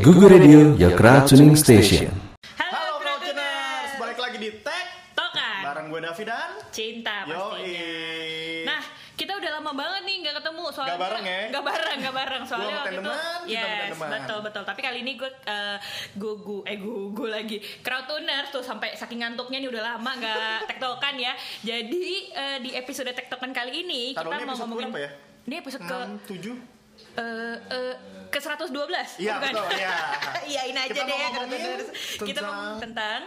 Google Radio, your crowd tuning station. Halo Halo Crowdtuners, balik lagi di Tech Tokan bareng gue Davi dan Cinta Yo pastinya. Nah, kita udah lama banget nih nggak ketemu soalnya Nggak bareng ya? Nggak bareng, nggak bareng. Soalnya waktu itu Yes, betul betul. Tapi kali ini gue uh, gugu, eh gugu lagi. Crowdtuners tuh sampai saking ngantuknya nih udah lama nggak tektokan ya. Jadi eh, di episode tektokan kali ini Taruh kita ini mau episode ngomongin berapa ya? Ini episode ke 6, 7 eh eh, ke 112 Iya, bukan? betul, iya. Iyain aja Kita deh ya ngomongin Crowdtuners. Kita tentang- ngomong tentang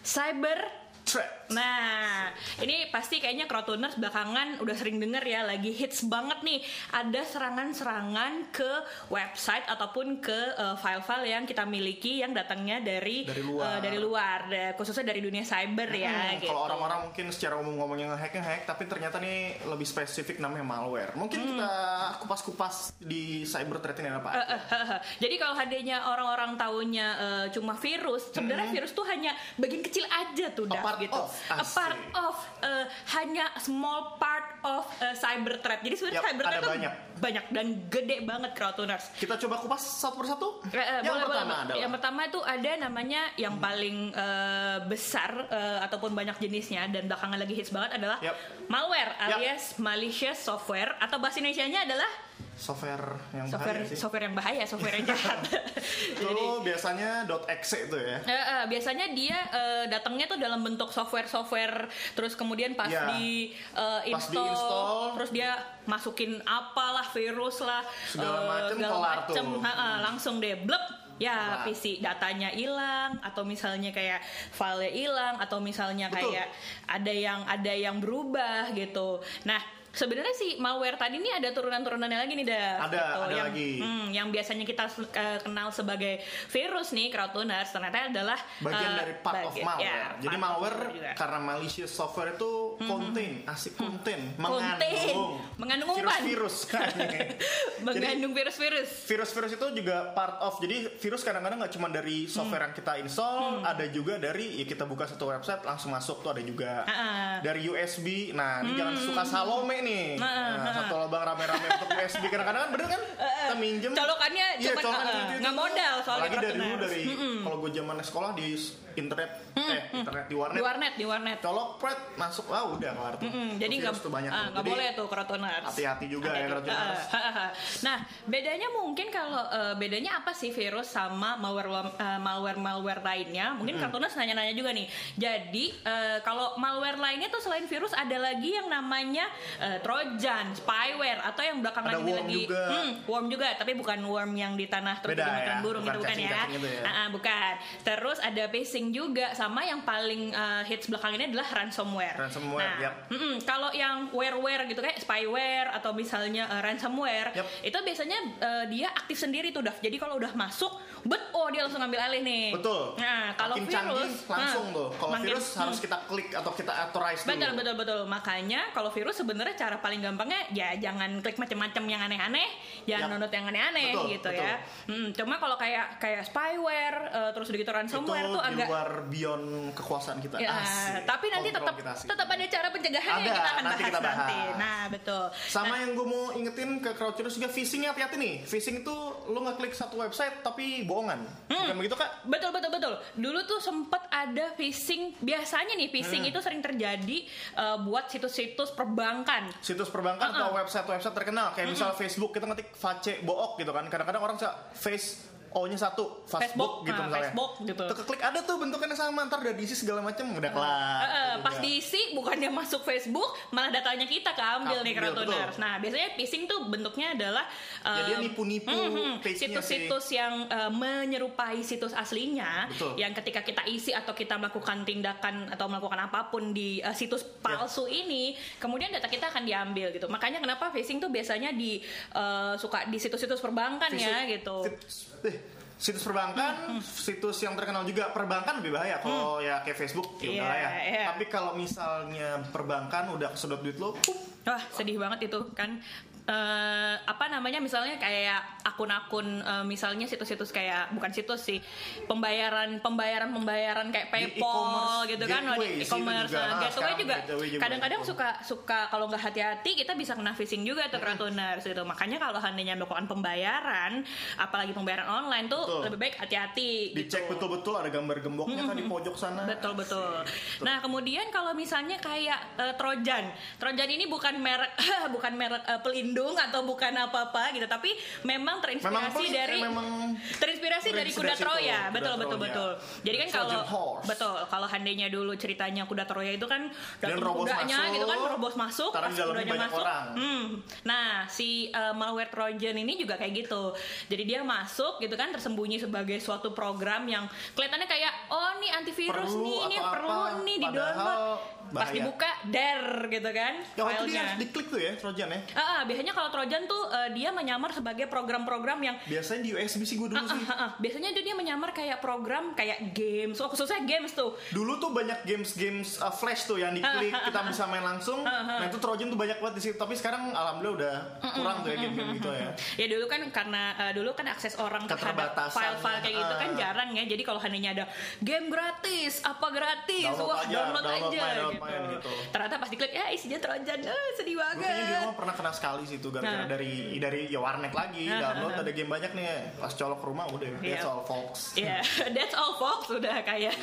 cyber Threat Nah, ini pasti kayaknya Crowdtuners belakangan udah sering denger ya, lagi hits banget nih. Ada serangan-serangan ke website ataupun ke uh, file-file yang kita miliki yang datangnya dari Dari luar. uh, dari luar, khususnya dari dunia cyber ya. Hmm, gitu. Kalau orang-orang mungkin secara umum ngomongnya ngehack ngehack, tapi ternyata nih lebih spesifik namanya malware. Mungkin Hmm. kita kupas-kupas di cyber threat ini apa? Eh, eh, eh, eh. Jadi kalau adanya orang-orang taunya eh, cuma virus, sebenarnya virus tuh hanya bagian kecil aja tuh, part gitu. of, A part of, eh, hanya small part of eh, cyber threat. Jadi sebenarnya Yap, cyber threat tuh banyak. banyak dan gede banget crowdtuners. Kita coba kupas satu persatu. Eh, yang boleh, pertama boleh. adalah Yang pertama itu ada namanya yang paling eh, besar eh, ataupun banyak jenisnya dan belakangan lagi hits banget adalah Yap. malware alias malicious software atau bahasa Indonesia-nya adalah software yang software bahaya sih. software yang bahaya, software yang jahat. Itu biasanya .exe itu ya. Eh, eh, biasanya dia eh, datangnya tuh dalam bentuk software-software terus kemudian pas Iya. di Pas install, terus dia masukin apalah virus lah Segala eh, macem segala kelar macem. tuh. Ha, ha, langsung deh blep ya Nah. PC datanya hilang atau misalnya kayak filenya hilang atau misalnya Betul. kayak ada yang ada yang berubah gitu nah sebenarnya sih malware tadi ini ada turunan-turunannya lagi nih dah Ada, ada yang, lagi. hmm, yang biasanya kita eh, kenal sebagai virus nih crowdtuners ternyata adalah bagian eh, dari part of bagian- malware. ya, Jadi part of malware juga. karena malicious software itu contain, asik contain, Contain. mengandung, Mengandung umpan. virus-virus. mengandung virus-virus virus-virus itu juga part of. Jadi virus kadang-kadang nggak cuma dari software yang kita install, ada juga dari ya kita buka satu website langsung masuk tuh ada juga. Ah. Dari USB. Nah, ini jangan suka salome nih. Ah, Nah, satu lubang rame-rame untuk USB kadang-kadang kan bener kan? Kita minjem. Colokannya Iya, gitu-gitu. nggak modal soalnya Apalagi dari dulu dari kalau gue zaman sekolah di internet eh internet di warnet. di warnet di warnet Colok pret masuk ah udah kelar tuh. Jadi nggak banyak ah, nggak boleh tuh crowdtuners hati-hati juga ya, crowdtuners. Ah, ah, ah. nah bedanya mungkin kalau eh, bedanya apa sih virus sama malware malware malware lainnya mungkin crowdtuners nanya-nanya juga nih jadi eh, kalau malware lainnya tuh selain virus ada lagi yang namanya eh, trojan spyware atau yang belakangan Ada ini lagi juga. Hmm, worm juga tapi bukan worm yang di tanah terus Beda dimakan ya, burung bukan itu bukan ya, itu ya. Ah, ah, bukan terus ada phishing juga sama yang paling eh, hits belakangan ini adalah ransomware Ransomware, nah, yap. Mm-mm, kalau yang ware-ware gitu kayak spyware atau misalnya uh, ransomware, Yap. itu biasanya uh, dia aktif sendiri tuh, Daf. Jadi kalau udah masuk, bet oh dia langsung ambil alih nih. Betul. Nah, kalau virus canggih langsung nah, tuh. Kalau virus harus kita klik atau kita authorize dulu. Betul betul betul. Makanya kalau virus sebenarnya cara paling gampangnya ya jangan klik macam-macam yang aneh-aneh, jangan Yap. download yang aneh-aneh Betul, gitu betul. ya. Hmm, cuma kalau kayak kayak spyware uh, terus begitu Itu ransomware tuh di agak luar beyond kekuasaan kita. Ya, Asik. tapi nanti tetap tetap ada cara pencegahan yang Ada, kita akan nanti bahas kita bahas. nanti. Nah, betul. Sama yang gue mau ingetin ke crowdtuners juga phishingnya hati-hati nih. Phishing itu lu ngeklik satu website tapi bohongan. Hmm. Bukan begitu kak? Betul betul betul. Dulu tuh sempet ada phishing. Biasanya nih phishing Hmm. itu sering terjadi uh, buat situs-situs perbankan. Situs perbankan Uh-uh. atau website-website terkenal kayak misal Facebook kita ngetik face book gitu kan. Kadang-kadang orang bisa face O-nya satu, Facebook, Facebook gitu nah, misalnya. Facebook gitu. Tuh keklik ada tuh bentukannya sama, ntar udah diisi segala macam udah kelar. Eh, Gitu pas diisi bukannya masuk Facebook malah datanya kita keambil nih Ambil, crowdtuners. betul. Nah biasanya phishing tuh bentuknya adalah Ya, dia um, nipu-nipu mhm, page-nya situs-situs yang uh, menyerupai situs aslinya Betul. yang ketika kita isi atau kita melakukan tindakan atau melakukan apa pun di uh, situs Ya. palsu ini kemudian data kita akan diambil gitu makanya kenapa phishing tuh biasanya di uh, suka di situs-situs perbankan ya gitu eh, situs perbankan, situs yang terkenal juga perbankan lebih bahaya. Kalau ya kayak Facebook ya Iya, udah lah ya. iya. Tapi kalau misalnya perbankan udah kesedot duit lo, Wah sedih banget itu kan eh, apa namanya misalnya kayak akun-akun eh, misalnya situs-situs kayak bukan situs sih pembayaran pembayaran pembayaran kayak Di PayPal gitu kan di e-commerce juga. nah, Ah, gateway sekarang juga kadang-kadang banyak. suka suka kalau nggak hati-hati kita bisa kena phishing juga tuh Kratuners gitu makanya kalau seandainya melakukan pembayaran apalagi pembayaran online tuh Betul. lebih baik hati-hati Dicek gitu. betul-betul ada gambar gemboknya kan di pojok sana. Betul betul. Nah kemudian kalau misalnya kayak eh, Trojan, Trojan ini bukan merek bukan merek eh, pelindung atau bukan apa-apa gitu, tapi memang terinspirasi Memang dari eh, memang terinspirasi dari kuda Troya, betul kuda betul Troya. betul. Jadi kan kalau betul kalau handainya dulu ceritanya kuda Troya itu kan datang nerobos kudanya masuk, gitu kan merobos masuk, pas kudanya masuk. orang. Hmm. Nah si eh, malware Trojan ini juga kayak gitu. Jadi dia masuk gitu kan tersembunyi sebagai suatu program yang kelihatannya kayak oh nih antivirus Perlu nih ini perlu apa, nih di padahal download pas bahaya. dibuka der gitu kan Ya waktu dia harus diklik tuh ya Trojan ya. Ah, ah, biasanya kalau Trojan tuh eh, dia menyamar sebagai program-program yang Biasanya di USB sih gue dulu Ah, sih. ah, ah. biasanya tuh dia menyamar kayak program kayak games oh khususnya games tuh Dulu tuh banyak games-games uh, flash tuh yang diklik kita bisa main langsung. Nah itu Trojan tuh banyak banget di situ. Tapi sekarang alhamdulillah udah kurang tuh ya game-game gitu ya. ya dulu kan karena eh, dulu kan akses orang terhadap file-file kayak gitu kan Ah. jarang ya jadi kalau hanya ada game gratis apa gratis Download wah aja, download, download aja main, download. Main gitu. ternyata pas diklik ya isinya trojan eh, sedih Gue banget rumah pernah kena sekali sih itu gara-gara Nah. dari dari ya warnet lagi Ah, download ada game banyak nih pas colok ke rumah udah Iya. that's all folks. Ya, that's all folks udah kayak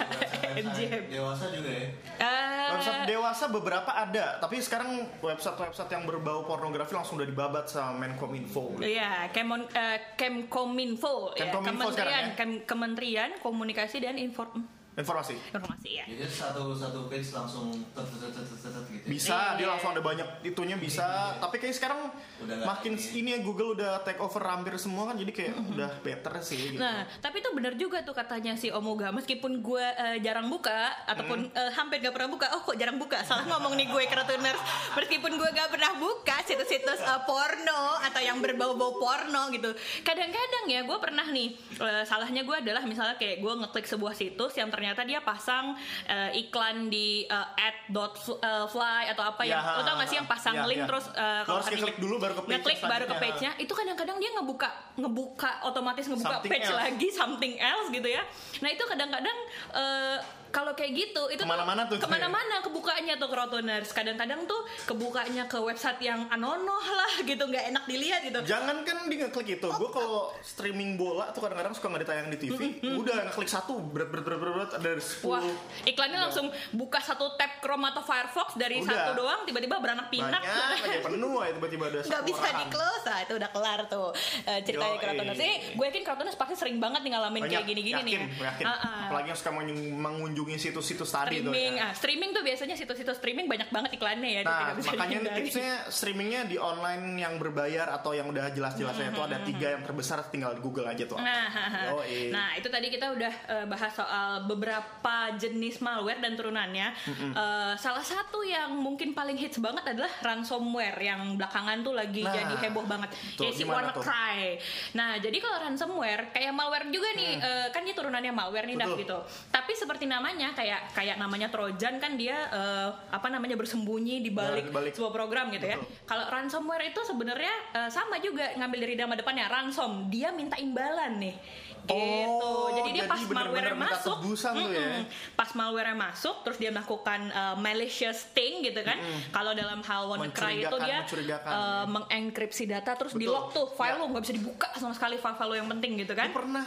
MGM. Dewasa juga ya. Eh, Website dewasa beberapa ada, tapi sekarang website-website yang berbau pornografi langsung udah dibabat sama Menkominfo. Iya, Kemon, eh, Kemkominfo, ya, Kemkominfo sekarang Kementerian, ya? Kem- Kementerian Komunikasi dan Inform- Informasi. Informasi ya. Jadi satu satu page langsung tet tet tet tet tet gitu. Bisa, dia Iya. langsung ada banyak itunya bisa. Tapi kayak sekarang Udah makin ini. ini ya Google udah take over hampir semua kan, jadi kayak udah better sih. Gitu. Nah, tapi itu benar juga tuh katanya si Omoga. Meskipun gue eh, jarang buka ataupun Hmm. eh, hampir gak pernah buka. Oh kok jarang buka? Salah ngomong nih gue Kratuners. Meskipun gue gak pernah buka situs-situs eh, porno atau yang berbau-bau porno gitu. Kadang-kadang ya gue pernah nih. eh, salahnya gue adalah misalnya kayak gue ngeklik sebuah situs yang ternyata dia pasang eh, iklan di eh, ad.fly atau apa yang Ya, lo tau gak sih yang pasang ya, link ya. terus eh, Lo harus ngeklik dulu baru ke page ngeklik baru ke page-nya itu kadang-kadang dia ngebuka ngebuka otomatis ngebuka Something page else. lagi something else gitu ya nah itu kadang-kadang eh, kalau kayak gitu itu Ke mana-mana tuh. ke mana-mana kebukanya tuh Crotoners kadang-kadang tuh kebukanya ke website yang anonoh lah gitu nggak enak dilihat gitu Jangan kan di ngeklik itu. Gue kalau streaming bola tuh kadang-kadang suka nggak ditayang di TV. Udah ngeklik satu berat berat berat berat, ada 10 Wah, iklannya langsung buka satu tab Chrome atau Firefox dari Udah. satu doang tiba-tiba beranak pinak. banyak aja penuh aja tiba-tiba ada nggak bisa di close ah itu udah kelar tuh eh, ceritanya Yoi. Kratoners ini gue yakin Kratoners pasti sering banget nih ngalamin Banyak, kayak gini-gini nih yakin, ya. yakin. Ah, ah. Apalagi yang suka mengunjung- mengunjungi situs-situs tadi tuh streaming ya. ah streaming tuh biasanya situs-situs streaming banyak banget iklannya ya Nah, makanya ini dihindari. tipsnya streamingnya di online yang berbayar atau yang udah jelas-jelasnya itu ada tiga yang terbesar tinggal di Google aja tuh. Nah, haha. Yoi. nah itu tadi kita udah eh, bahas soal beberapa jenis malware dan turunannya. Eh, salah satu yang mungkin paling hits banget adalah ransomware yang belakangan tuh lagi Nah, jadi heboh banget. tuh, Ya, si? WannaCry. Nah jadi kalau ransomware kayak malware juga nih, eh, kan dia turunannya malware nih, Hmm. Betul. gitu. Tapi seperti namanya kayak kayak namanya Trojan kan dia eh, apa namanya bersembunyi di balik di sebuah program gitu ya. Betul. Kalau ransomware itu sebenarnya eh, sama juga ngambil dari nama depannya ransom. Dia minta imbalan nih. Gitu. Oh, jadi dia jadi pas malware masuk, tuh ya. pas malware masuk, terus dia melakukan eh, malicious thing gitu kan. Kalau dalam hal WannaCry itu dia eh, mengenkripsi data, terus di Betul. lock tuh file Ya. lo nggak bisa dibuka sama sekali file-file lo yang penting gitu kan. Gue pernah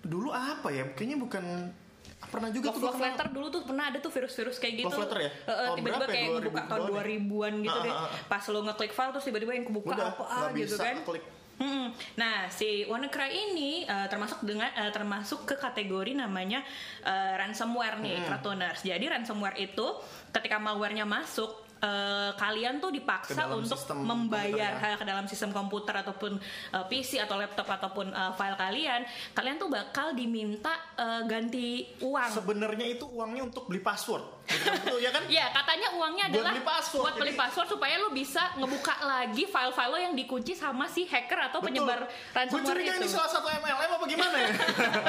dulu apa ya? Kayaknya bukan pernah juga Love, tuh love letter dulu tuh pernah ada tuh virus-virus kayak gitu. Love letter ya? Eh, eh, tiba-tiba ya? kayak 2000 ngebuka tahun bawah deh. 2000-an gitu Ah, deh. ah, ah. Pas lo ngeklik file terus tiba-tiba yang kebuka Udah, apa nggak gitu kan. klik. Mm-mm. Nah, si WannaCry ini eh, termasuk dengan eh, termasuk ke kategori namanya eh, ransomware nih, Kratoners. Jadi ransomware itu ketika malwarenya masuk eh, kalian tuh dipaksa untuk membayar komputer ya. ke dalam sistem komputer ataupun uh, PC atau laptop ataupun uh, file kalian, kalian tuh bakal diminta uh, ganti uang. Sebenarnya itu uangnya untuk beli password. Betul ya kan? Ya, katanya uangnya Buat adalah beli password, buat beli jadi- password supaya lo bisa ngebuka lagi file-file lo yang dikunci sama si hacker atau penyebar Gue ransomware itu. ini salah satu MLM apa gimana ya?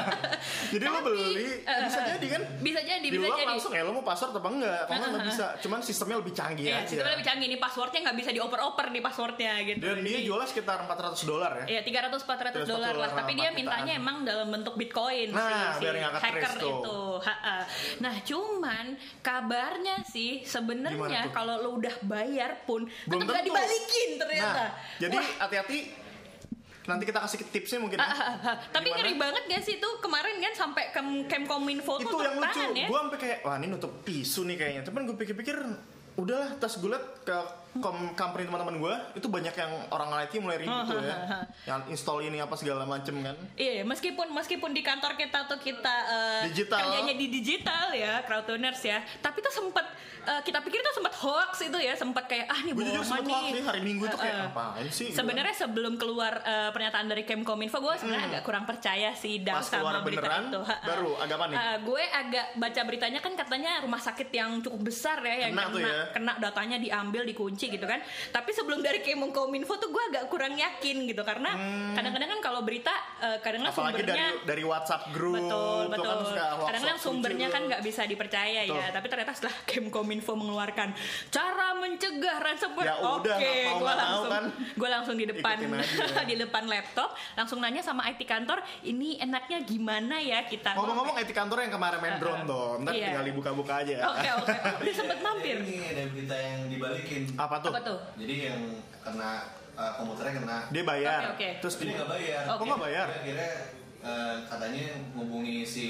Jadi lo beli bisa jadi kan? Bisa jadi, Di bisa jadi. langsung ya lo mau password apa enggak? Kalau nggak bisa. Cuman sistemnya lebih canggih Iya, aja. sistemnya lebih canggih nih passwordnya nggak bisa dioper-oper nih passwordnya gitu. Dan dia jualnya sekitar 400 dolar ya. Iya 300 400 dolar lah, tapi dia mintanya emang dalam bentuk Bitcoin Nah, si, biar si hacker itu. Ha-ha. Nah, cuman kabarnya sih sebenarnya kalau lo udah bayar pun Belum tetap nggak dibalikin ternyata. Nah, jadi hati-hati. Nanti kita kasih tipsnya mungkin. ah, ah, ah. tapi ngeri banget gak sih itu kemarin kan sampai ke Kemkominfo itu yang lucu ya. gue sampai kayak wah ini nutup tisu nih kayaknya cuman gue pikir-pikir udahlah tas gue liat ke kom company teman-teman gue itu banyak yang orang IT mulai ribut tuh ya yang install ini apa segala macem kan Iya, meskipun meskipun di kantor kita tuh kita eh, Digital. kerjanya di digital ya, crowdtuners ya. Tapi tuh sempet eh, kita pikir tuh sempet hoax itu ya, sempet kayak ah nih bohongan sempet nih. hoax nih hari minggu itu kayak apaan sih gitu Sebenarnya sebelum keluar eh, pernyataan dari Kemkominfo, gue sebenarnya agak kurang percaya sih Hmm. Daf sama berita beneran, itu. Ha, baru agak panik. Eh, gue agak baca beritanya kan katanya rumah sakit yang cukup besar ya yang Kena kena tuh ya. kena datanya diambil dikunci gitu kan. Tapi sebelum dari Kemkominfo tuh gue agak kurang yakin gitu karena kadang-kadang kan kalau berita eh, kadang-kadang Hmm. apalagi dari sumbernya dari WhatsApp group betul tuh betul kan kadang-kadang sumbernya kan nggak bisa dipercaya ya Betul. tapi ternyata setelah Kemkominfo mengeluarkan cara mencegah ransomware Ya oke gue langsung kan. gue langsung di depan di depan laptop langsung nanya sama IT kantor ini enaknya gimana ya kita ngomong-ngomong IT kantor yang kemarin main drone tuh ntar Iya. tinggal dibuka-buka aja oke oke udah sempet mampir Ini ada berita yang dibalikin. apa tuh apa tuh Jadi yang kena uh, komputernya kena. dia bayar Oke, oke. terus dia nggak bayar. Oke. kok nggak bayar akhirnya uh, katanya ngubungi si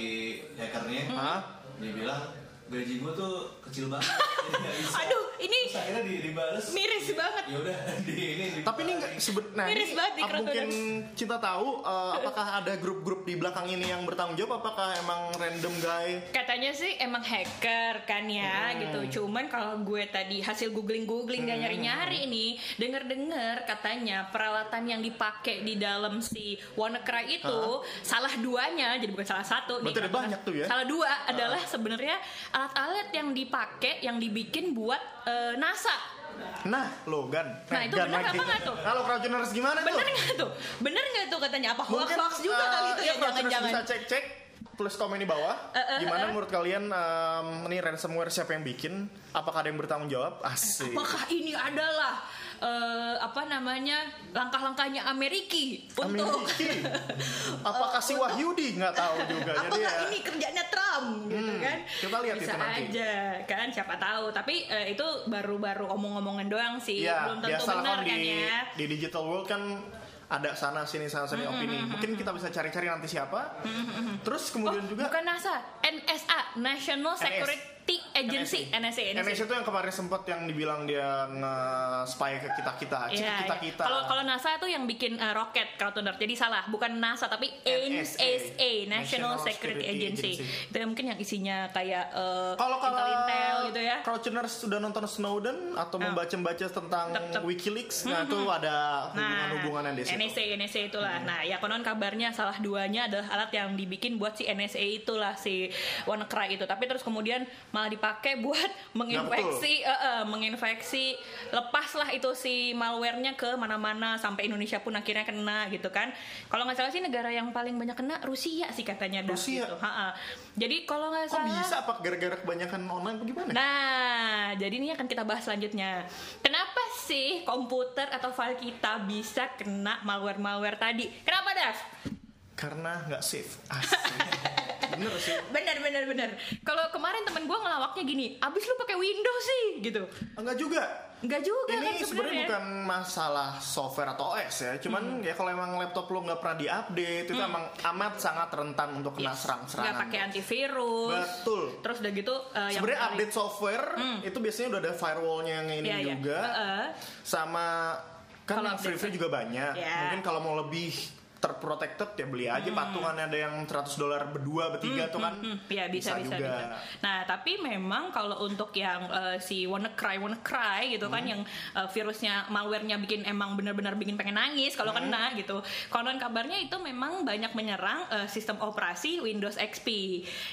hackernya. Hah? Dia bilang gaji gue tuh kecil banget. jadi nggak bisa. Ini akhirnya di, dibales. miris banget. Ya udah di ini. Tapi ini nggak nah Miris ini banget di mungkin cinta tahu eh, apakah ada grup-grup di belakang ini yang bertanggung jawab? Apakah emang random guy? Katanya sih emang hacker kan ya Hmm. gitu. Cuman kalau gue tadi hasil googling googling dan nyari nyari nih denger dengar katanya peralatan yang dipakai di dalam si WannaCry itu salah duanya. Jadi bukan salah satu nih Berarti ada Karena banyak tuh ya? salah dua adalah sebenarnya alat-alat yang dipakai yang dibikin buat eh, NASA Nah, lo Gan. Nah, Eh, itu benar lagi. apa nggak tuh? Kalau Crowdtuners gimana tuh? bener nggak tuh bener nggak tuh katanya apa hoax hoax juga eh, kali itu ya iya, jangan-jangan bisa cek-cek tulis komen di bawah. Eh, eh, Gimana eh. menurut kalian em, ini ransomware siapa yang bikin? Apakah ada yang bertanggung jawab? Asik. Apakah ini adalah eh, apa namanya langkah-langkahnya Ameriki untuk Ameriki. Apakah si Wahyudi nggak tahu juga. Jadi apakah ya. ini kerjanya Trump gitu Hmm, kan? kita lihat Bisa itu nanti. aja kan siapa tahu. Tapi eh, itu baru-baru omong-omongan doang sih, Iya, belum tentu benar kan kan di, ya. di digital world kan ada sana sini sana sini opini. Mungkin kita bisa cari-cari nanti siapa. Terus Oh, kemudian juga bukan NASA, NSA, National Security Agency, NSA, NSA. NSA itu yang kemarin sempat yang dibilang dia nge-spy ke kita kita, Iya, kita iya. kita. Kalau kalau NASA itu yang bikin uh, roket crowdtuner. Jadi salah, bukan NASA tapi NSA, NSA, National National Security, Security Agency. Agency. Itu yang mungkin yang isinya kayak uh, kalau kalau intel-intel gitu ya. Crowdtuners sudah nonton Snowden atau Ah. membaca-baca tentang Tep, tep. WikiLeaks, nah itu ada hubungan-hubungan yang di situ. NSA, NSA itulah. Nah, ya konon kabarnya salah duanya adalah alat yang dibikin buat si NSA itulah si WannaCry itu. Tapi terus kemudian malah dipakai buat menginfeksi, eh, eh, menginfeksi, lepaslah itu si malwarenya ke mana-mana sampai Indonesia pun akhirnya kena gitu kan. Kalau nggak salah sih negara yang paling banyak kena Rusia sih katanya. Rusia? Gitu. Ha-ha. Jadi kalau nggak Kok salah. bisa apa gara-gara kebanyakan online bagaimana? Nah, jadi ini akan kita bahas selanjutnya. Kenapa sih komputer atau file kita bisa kena malware-malware tadi? Kenapa, Dav? Karena nggak safe. Bener sih. Bener, bener, bener. Kalau kemarin temen gue ngelawaknya gini, abis lu pakai Windows sih, gitu. Enggak juga. Enggak juga kan Ini sebenarnya sebenarnya. bukan masalah software atau OS ya, cuman ya kalau emang laptop lo nggak pernah diupdate itu emang amat sangat rentan untuk kena Yes. serang-serangan. Nggak pakai antivirus. Betul. Terus udah gitu yang Sebenarnya update software itu biasanya udah ada firewallnya yang ini Iya, iya. juga, Heeh. sama kan Kalau yang free free update- juga banyak. Iya. Mungkin kalau mau lebih terprotected ya beli aja patungan ada yang 100 dolar berdua bertiga tuh kan. Hmm, ya bisa bisa, juga. bisa. Nah tapi memang kalau untuk yang eh, si WannaCry WannaCry gitu Hmm. kan yang eh, virusnya malwarenya bikin emang benar-benar bikin pengen nangis kalau Hmm. kena gitu. Konon kabarnya itu memang banyak menyerang eh, sistem operasi Windows XP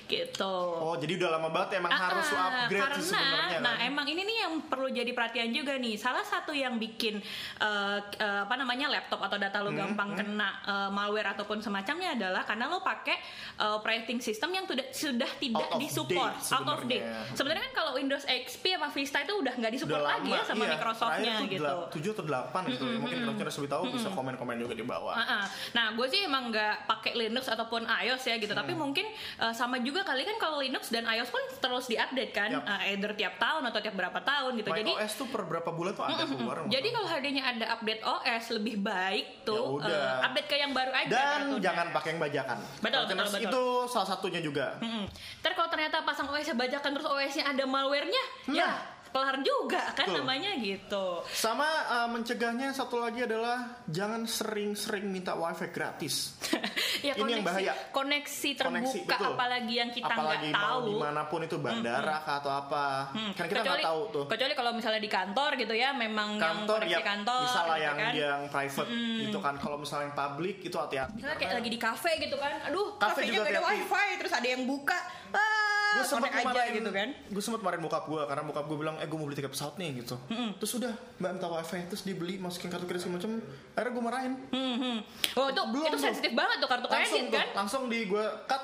gitu. Oh, jadi udah lama banget emang Ah, harus ah, upgrade karena, sih sebenarnya nah kan. emang ini nih yang perlu jadi perhatian juga nih. Salah satu yang bikin eh, eh, apa namanya laptop atau data Hmm, lo gampang kena eh, eh, malware ataupun semacamnya adalah karena lo pakai eh, operating system yang sudah sudah tidak disupport date out of date. sebenarnya. Kan kalau Windows XP sama Vista itu udah nggak Udah disupport lagi ya sama iya. Microsoftnya gitu. tujuh atau delapan gitu. Mungkin Crouchers lebih tahu bisa komen-komen juga di bawah. Ah, ah. Nah, gue sih emang nggak pakai Linux ataupun iOS ya gitu. Hmm. Tapi mungkin uh, sama juga kali kan kalau Linux dan iOS pun terus diupdate kan, Yap. Uh, either tiap tahun atau tiap berapa tahun gitu. Jadi macOS tuh per berapa bulan tuh ada keluar. jadi kalau hadiahnya ada update OS lebih baik tuh udah. uh, update ke yang baru aja. dan Crouchers. jangan pakai yang bajakan. Betul, betul, betul. Itu salah satunya juga. Mm-mm. Ntar kalau ternyata pasang OS-nya bajakan terus OS-nya ada malware-nya, ya Nah. Kelar juga kan Betul. namanya gitu. Sama uh, mencegahnya satu lagi adalah jangan sering-sering minta wifi gratis. ya, Ini yang bahaya. Koneksi terbuka Koneksi, betul. apalagi yang kita nggak Apalagi tahu. di mana pun itu bandara kah atau apa. Hmm, Kan kita nggak tahu tuh. Kecuali kalau misalnya di kantor gitu ya, memang yang Kantor koneksi ya kantor. bisa lah gitu yang kan. yang private gitu kan. Kalau misalnya yang public itu hati-hati. Misalnya kayak lagi di kafe gitu kan, aduh Kafe kafenya juga gak ada wifi, terus ada yang buka, ah, gue sempat connect aja gitu kan. gue sempat kemarin bokap gue karena bokap gue bilang eh gue mau beli tiket pesawat nih gitu terus udah mbak minta wifi terus dibeli masukin kartu kredit segala macam akhirnya gue marahin Hmm, hmm. Oh itu Belum, itu sensitif banget tuh kartu kredit kan. langsung di gue cut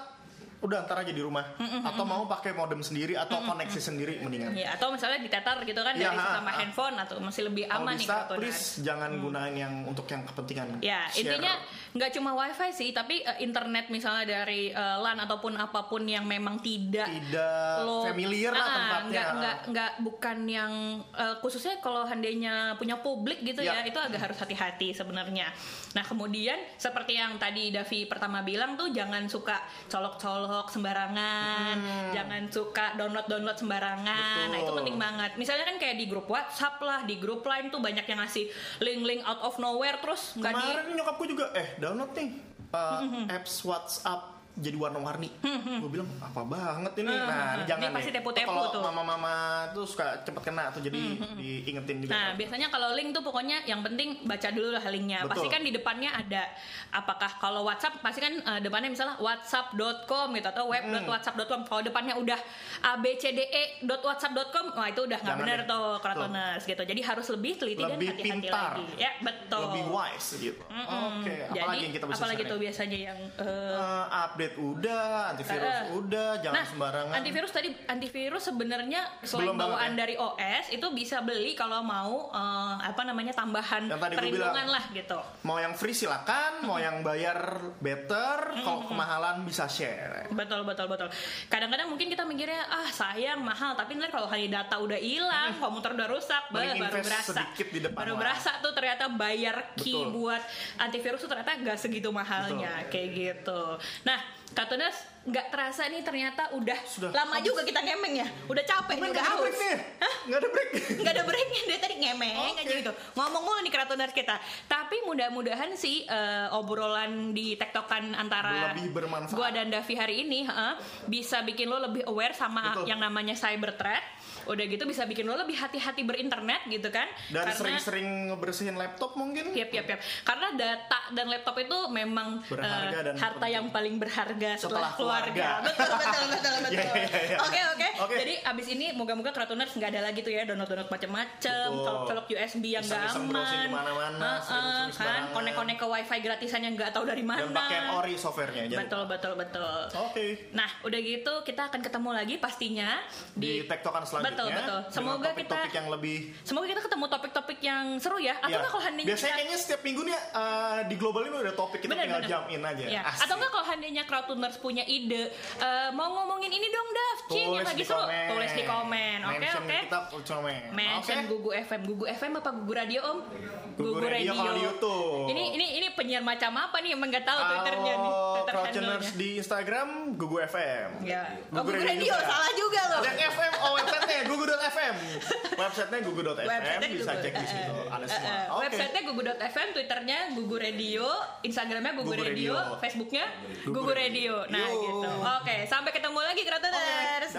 udah ntar aja di rumah atau mau pakai modem sendiri atau koneksi sendiri mendingan Ya, atau misalnya ditetar gitu kan Iya, dari sama ha. handphone atau masih lebih kalau aman nih bisa kartu please jangan gunain yang untuk yang kepentingan Ya, share. intinya nggak cuma wifi sih, tapi eh, internet misalnya dari eh, LAN ataupun apa pun yang memang tidak tidak familiar lah Ah, tempatnya nggak nggak nggak bukan yang eh, khususnya kalau handainya punya publik gitu ya, Ya. itu agak harus hati-hati sebenarnya. Nah kemudian seperti yang tadi Davi pertama bilang tuh jangan suka colok-colok sembarangan, jangan suka download-download sembarangan. Nah itu Betul. penting banget. Misalnya kan kayak di grup WhatsApp lah, di grup lain tuh banyak yang ngasih link-link out of nowhere terus nggak di kemarin nyokapku juga eh download nih uh, apps WhatsApp jadi warna-warni. Gue bilang apa banget ini. Nah, ini jangan Dia pasti nih. tepu-tepu Kalau tuh. mama-mama tuh suka cepet kena tuh jadi diingetin juga. Nah, biasanya kalau link tuh pokoknya yang penting baca dulu lah linknya. Betul. Pasti kan di depannya ada apakah kalau WhatsApp pasti kan eh, depannya misalnya whatsapp.com gitu atau web.whatsapp.com. Kalau depannya udah abcde.whatsapp.com, wah itu udah nggak benar tuh keratoners gitu. Jadi harus lebih teliti dan Lebih hati-hati pintar. lagi. Ya, betul. Lebih wise gitu. Oke, Jadi apalagi yang kita bisa apalagi tuh biasanya yang eh, Eh, update udah, antivirus eh. udah, jangan nah, sembarangan. antivirus tadi antivirus sebenarnya selain Belum bawaan ya? dari OS itu bisa beli kalau mau eh, apa namanya tambahan Yang tadi perlindungan bilang. lah gitu. Mau yang free silakan, mau yang bayar better, kalau kemahalan bisa share. Betul betul betul. Kadang-kadang mungkin kita mikirnya ah sayang mahal, tapi ntar kalau hari data udah hilang, komputer udah rusak, bah, Mending baru berasa. sedikit di depan baru lah. berasa tuh ternyata bayar key Betul. buat antivirus tuh ternyata nggak segitu mahalnya kayak gitu. Nah, Katunas nggak terasa nih ternyata udah Sudah lama habis. juga kita ngemeng ya, udah capek, udah nggak ada break nih, nggak ada break. nggak ada breaknya dari tadi ngemeng Oke. aja gitu ngomong mulu nih keratoners kita tapi mudah-mudahan sih eh, obrolan di tektokan antara Lebih bermanfaat. gua dan Davi hari ini heeh, bisa bikin lo lebih aware sama Betul. yang namanya cyber threat udah gitu bisa bikin lo lebih hati-hati berinternet gitu kan Dan karena sering-sering ngebersihin laptop mungkin. Yap, yap, yap. Karena data dan laptop itu memang Berharga dan harta penting. yang paling berharga setelah, Setelah keluarga. keluarga. Betul, betul, betul, betul. Iya, iya, iya. Oke, oke. Jadi abis ini moga-moga Kratoners nggak ada lagi tuh ya download-download macem-macem, Betul. colok-colok USB yang nggak aman. kan, konek-konek ke wifi gratisan yang nggak tahu dari mana. Dan pakai ori softwarenya. Betul, betul, betul. Oke. Nah, udah gitu kita akan ketemu lagi pastinya Di tektokan selanjutnya. Betul, betul. dengan Semoga kita topik-topik yang lebih Semoga kita ketemu topik-topik yang seru ya. Atau Ya, nggak kalau handainya biasanya kita- kayaknya setiap minggu nih uh, di global ini udah topik kita Bener, tinggal bener. jump in aja. Ya. Asik. Atau enggak kalau handainya crowdtuners punya ide eh, mau ngomongin ini dong Dav, Cing yang lagi seru, komen. tulis di komen. Oke oke. Kita komen. Mention Oke. Gugu FM, Gugu FM apa Gugu Radio Om? Gugu Radio kalau di YouTube. Ini ini ini penyiar macam apa nih? Emang nggak tahu twitternya nih. Twitter di Instagram Gugu FM. Ya. Oh, Gugu Gugu Radio Radio, salah juga loh. Dan FM, oh gugu.fm. Websitenya gugu.fm, Websitenya bisa Gugu. cek di situ. Ada semua. eh, Oke. Websitenya gugu.fm, twitternya gugu radio, instagramnya gugu, Gugu radio, Radio. facebooknya Gugu gugu radio. Nah gitu. Oke, sampai ketemu lagi Kratoners.